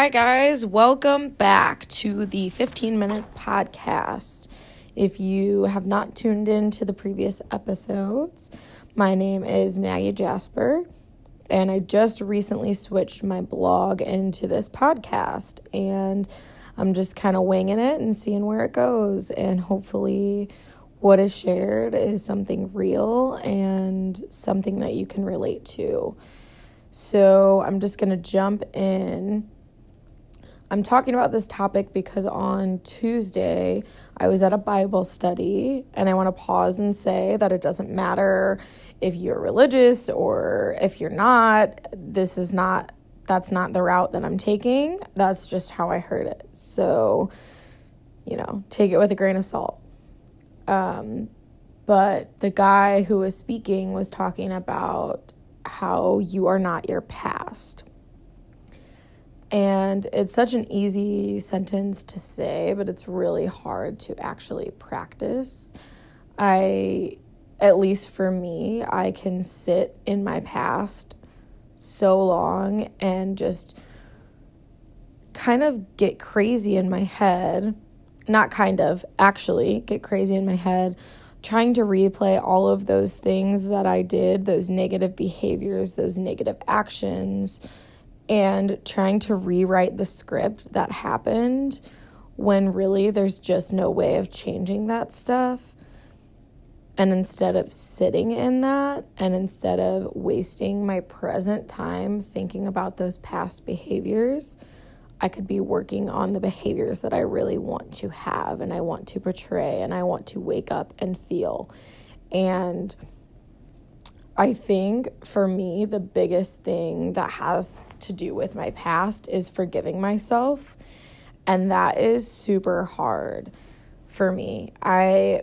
Hi, guys. Welcome back to the 15 Minutes Podcast. If you have not tuned in to the previous episodes, my name is Maggie Jasper, and I just recently switched my blog into this podcast, and I'm just kind of winging it and seeing where it goes, and hopefully, what is shared is something real and something that you can relate to. So, I'm just going to jump in I'm talking about this topic because on Tuesday I was at a Bible study, and I want to pause and say that it doesn't matter if you're religious or if you're not. This is not, that's not the route that I'm taking. That's just how I heard it. So, you know, take it with a grain of salt. Um, but the guy who was speaking was talking about how you are not your past and it's such an easy sentence to say, but it's really hard to actually practice. I, at least for me, I can sit in my past so long and just kind of get crazy in my head. Not kind of, actually, get crazy in my head trying to replay all of those things that I did, those negative behaviors, those negative actions and trying to rewrite the script that happened when really there's just no way of changing that stuff. And instead of sitting in that and instead of wasting my present time thinking about those past behaviors, I could be working on the behaviors that I really want to have and I want to portray and I want to wake up and feel. And I think for me, the biggest thing that has to do with my past is forgiving myself. And that is super hard for me. I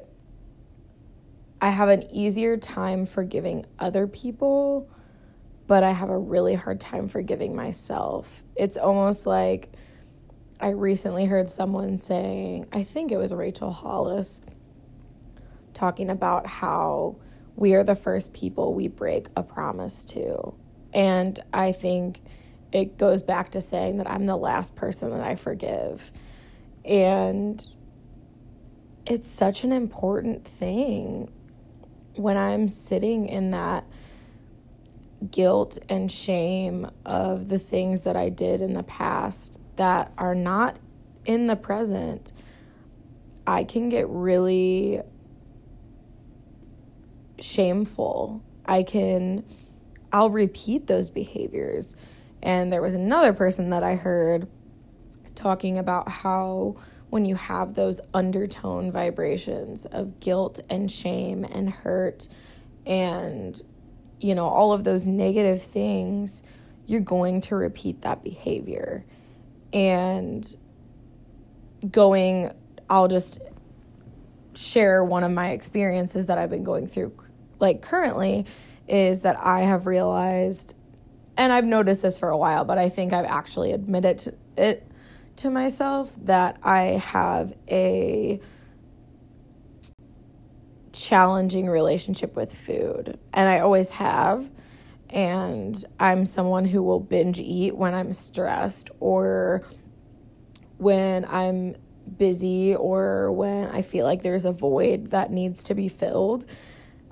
I have an easier time forgiving other people, but I have a really hard time forgiving myself. It's almost like I recently heard someone saying, I think it was Rachel Hollis, talking about how we are the first people we break a promise to. And I think it goes back to saying that I'm the last person that I forgive. And it's such an important thing when I'm sitting in that guilt and shame of the things that I did in the past that are not in the present. I can get really shameful. I can, I'll repeat those behaviors and there was another person that I heard talking about how when you have those undertone vibrations of guilt and shame and hurt and you know all of those negative things you're going to repeat that behavior and going I'll just share one of my experiences that I've been going through like currently is that I have realized and I've noticed this for a while, but I think I've actually admitted it to myself that I have a challenging relationship with food, and I always have. And I'm someone who will binge eat when I'm stressed or when I'm busy or when I feel like there's a void that needs to be filled.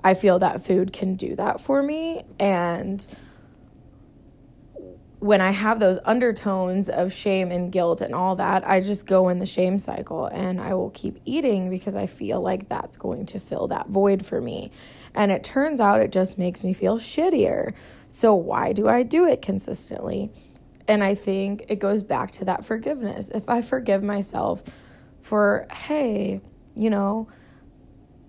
I feel that food can do that for me. And when I have those undertones of shame and guilt and all that, I just go in the shame cycle and I will keep eating because I feel like that's going to fill that void for me. And it turns out it just makes me feel shittier. So, why do I do it consistently? And I think it goes back to that forgiveness. If I forgive myself for, hey, you know,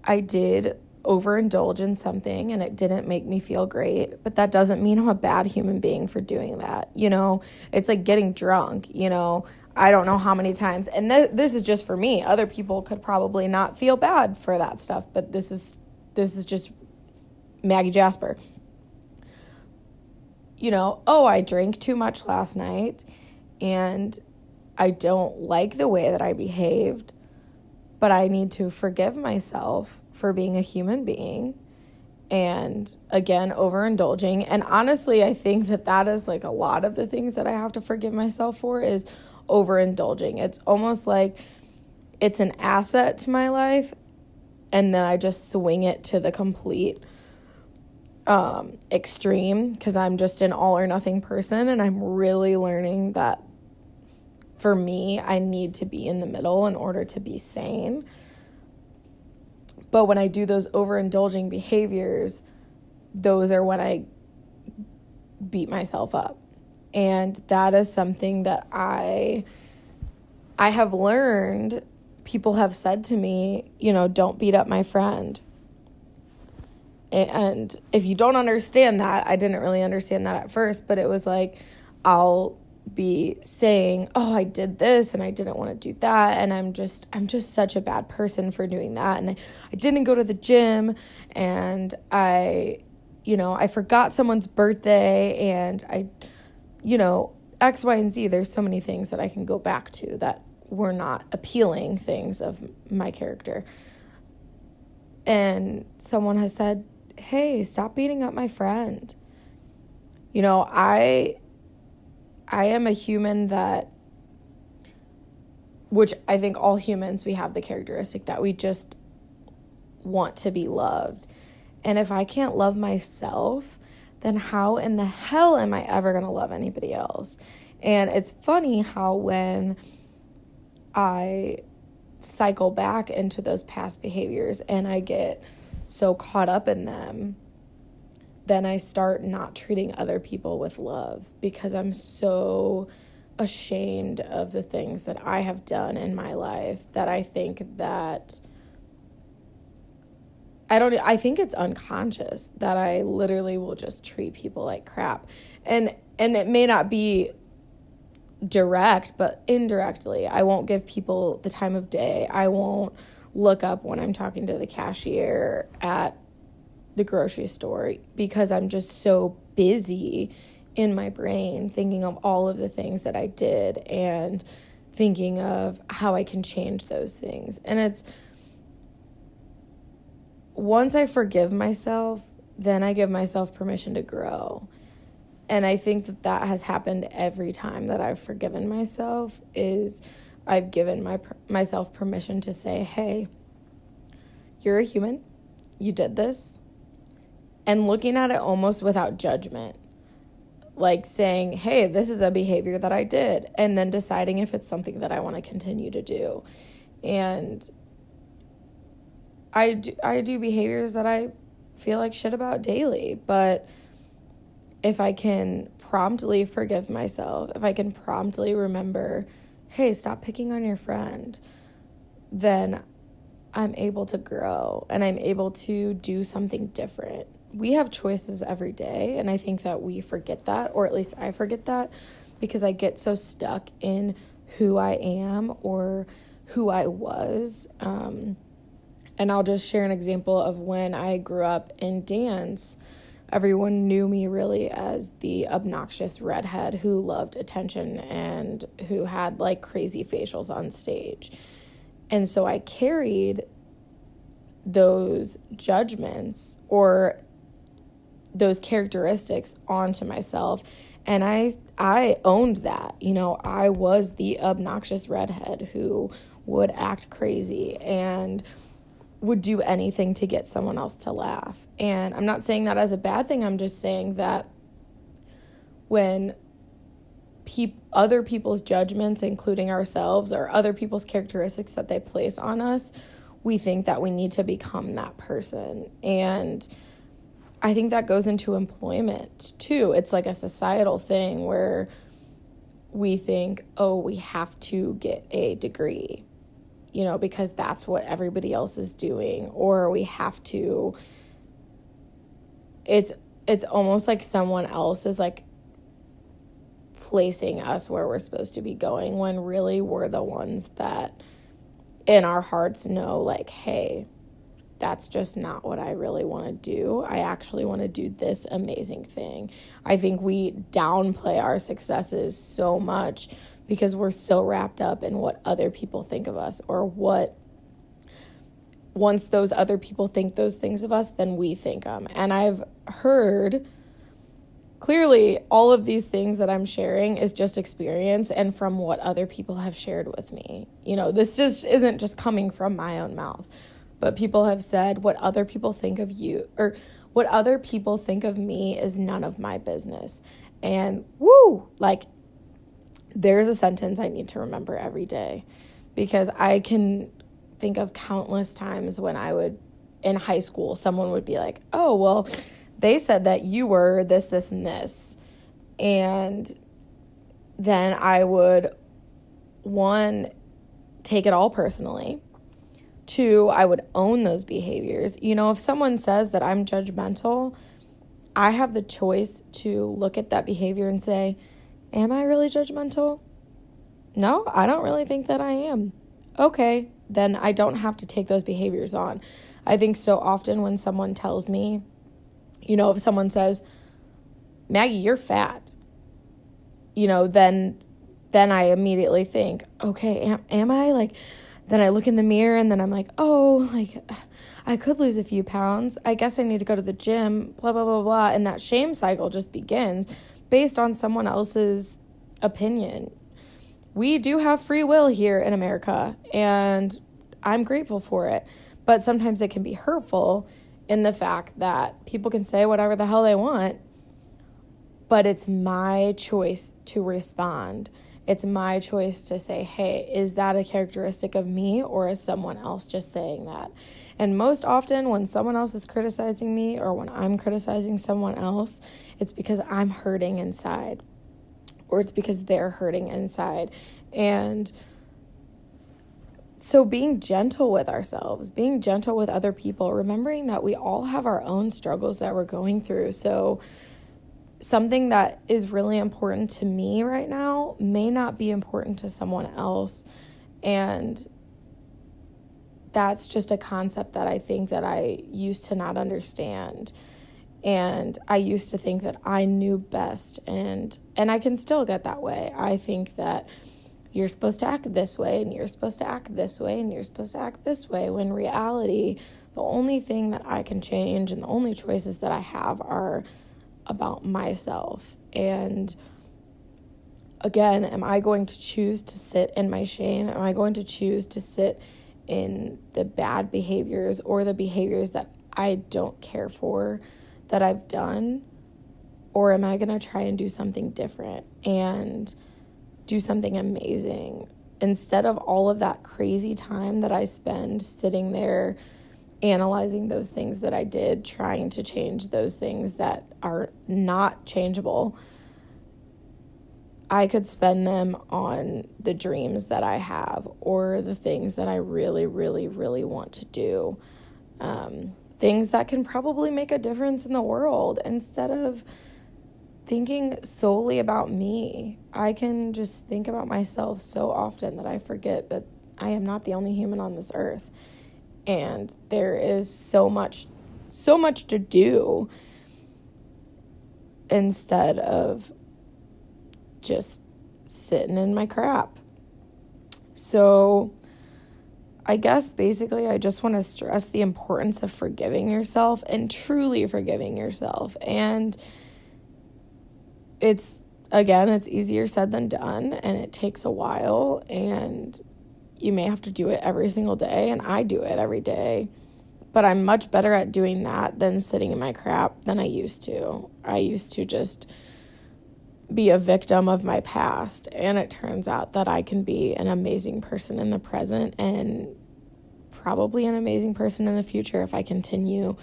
I did overindulge in something and it didn't make me feel great, but that doesn't mean I'm a bad human being for doing that. You know, it's like getting drunk, you know. I don't know how many times, and th- this is just for me. Other people could probably not feel bad for that stuff, but this is this is just Maggie Jasper. You know, oh, I drank too much last night and I don't like the way that I behaved, but I need to forgive myself for being a human being and again overindulging. And honestly i think that that is like a lot of the things that i have to forgive myself for is overindulging. It's almost like it's an asset to my life and then i just swing it to the complete um, extreme because i'm just an all or nothing person and i'm really learning that for me i need to be in the middle in order to be sane but when I do those overindulging behaviors, those are when I beat myself up. And that is something that I I have learned people have said to me, you know, don't beat up my friend. And if you don't understand that, I didn't really understand that at first, but it was like I'll be saying, "Oh, I did this and I didn't want to do that and I'm just I'm just such a bad person for doing that and I, I didn't go to the gym and I you know, I forgot someone's birthday and I you know, X, Y, and Z. There's so many things that I can go back to that were not appealing things of my character. And someone has said, Hey, stop beating up my friend. You know, I I am a human that, which I think all humans, we have the characteristic that we just want to be loved. And if I can't love myself, then how in the hell am I ever going to love anybody else? And it's funny how when I cycle back into those past behaviors and I get so caught up in them then I start not treating other people with love because I'm so ashamed of the things that I have done in my life that I think that I don't I think it's unconscious that I literally will just treat people like crap. And and it may not be direct, but indirectly. I won't give people the time of day. I won't look up when I'm talking to the cashier at the grocery store because I'm just so busy in my brain thinking of all of the things that I did and thinking of how I can change those things. And it's once I forgive myself, then I give myself permission to grow. And I think that that has happened every time that I've forgiven myself is I've given my myself permission to say, "Hey, you're a human. You did this and looking at it almost without judgment. Like saying, hey, this is a behavior that I did, and then deciding if it's something that I want to continue to do. And I do, I do behaviors that I feel like shit about daily, but if I can promptly forgive myself, if I can promptly remember, hey, stop picking on your friend, then I'm able to grow and I'm able to do something different we have choices every day and i think that we forget that or at least i forget that because i get so stuck in who i am or who i was. Um, and i'll just share an example of when i grew up in dance. Everyone knew me really as the obnoxious redhead who loved attention and who had like crazy facials on stage. And so i carried those judgments or those characteristics onto myself and I I owned that. You know, I was the obnoxious redhead who would act crazy and would do anything to get someone else to laugh. And I'm not saying that as a bad thing. I'm just saying that when peop- other people's judgments, including ourselves, or other people's characteristics that they place on us, we think that we need to become that person. And I think that goes into employment too. It's like a societal thing where we think, oh, we have to get a degree, you know, because that's what everybody else is doing, or we have to. It's it's almost like someone else is like placing us where we're supposed to be going when really we're the ones that in our hearts know like hey that's just not what I really want to do. I actually want to do this amazing thing. I think we downplay our successes so much because we're so wrapped up in what other people think of us or what once those other people think those things of us, then we think them. And I've heard clearly all of these things that I'm sharing is just experience and from what other people have shared with me. You know, this just isn't just coming from my own mouth, but people have said what other people think of you or what other people think of me is none of my business. And woo, like there's a sentence I need to remember every day because I can think of countless times when I would in high school someone would be like, "Oh, well, they said that you were this this and this." And then I would one take it all personally. Two, I would own those behaviors. You know, if someone says that I'm judgmental, I have the choice to look at that behavior and say, Am I really judgmental? No, I don't really think that I am. Okay, then I don't have to take those behaviors on. I think so often when someone tells me, you know, if someone says, Maggie, you're fat, you know, then then I immediately think, okay, am, am I like then I look in the mirror and then I'm like, oh, like I could lose a few pounds. I guess I need to go to the gym, blah, blah, blah, blah. And that shame cycle just begins based on someone else's opinion. We do have free will here in America, and I'm grateful for it. But sometimes it can be hurtful in the fact that people can say whatever the hell they want, but it's my choice to respond. It's my choice to say, hey, is that a characteristic of me or is someone else just saying that? And most often, when someone else is criticizing me or when I'm criticizing someone else, it's because I'm hurting inside or it's because they're hurting inside. And so, being gentle with ourselves, being gentle with other people, remembering that we all have our own struggles that we're going through. So, something that is really important to me right now may not be important to someone else. And that's just a concept that I think that I used to not understand. And I used to think that I knew best and and I can still get that way. I think that you're supposed to act this way and you're supposed to act this way and you're supposed to act this way when reality the only thing that I can change and the only choices that I have are about myself. And again am I going to choose to sit in my shame? Am I going to choose to sit in the bad behaviors or the behaviors that I don't care for that I've done? Or am I going to try and do something different and do something amazing? Instead of all of that crazy time that I spend sitting there analyzing those things that I did, trying to change those things that are not changeable. I could spend them on the dreams that I have or the things that I really, really, really want to do. Um, things that can probably make a difference in the world instead of thinking solely about me. I can just think about myself so often that I forget that I am not the only human on this earth. And there is so much, so much to do instead of just sitting in my crap. So, I guess basically, I just want to stress the importance of forgiving yourself and truly forgiving yourself. And it's again, it's easier said than done, and it takes a while, and you may have to do it every single day, and I do it every day. But I'm much better at doing that than sitting in my crap than I used to. I used to just be a victim of my past, and it turns out that I can be an amazing person in the present and probably an amazing person in the future if I continue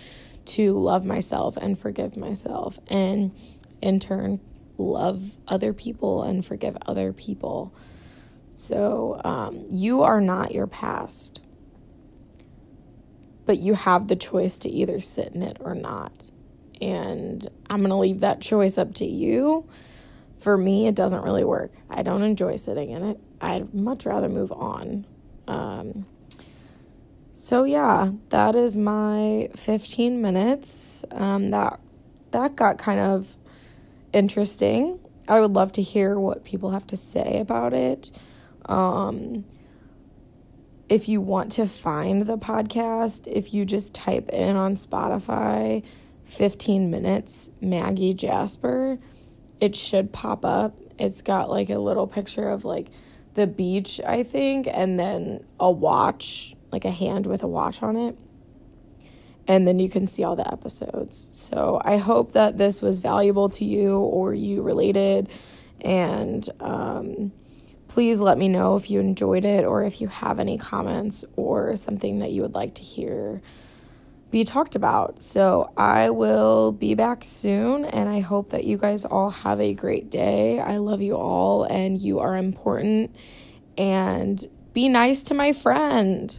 to love myself and forgive myself, and in turn, love other people and forgive other people. So, um, you are not your past, but you have the choice to either sit in it or not. And I'm going to leave that choice up to you. For me, it doesn't really work. I don't enjoy sitting in it. I'd much rather move on. Um, so yeah, that is my 15 minutes. Um, that that got kind of interesting. I would love to hear what people have to say about it. Um, if you want to find the podcast, if you just type in on Spotify 15 minutes Maggie Jasper, it should pop up. It's got like a little picture of like the beach, I think, and then a watch, like a hand with a watch on it. And then you can see all the episodes. So I hope that this was valuable to you or you related. And um, please let me know if you enjoyed it or if you have any comments or something that you would like to hear be talked about. So I will be back soon, and I hope that you guys all have a great day. I love you all, and you are important. And be nice to my friend.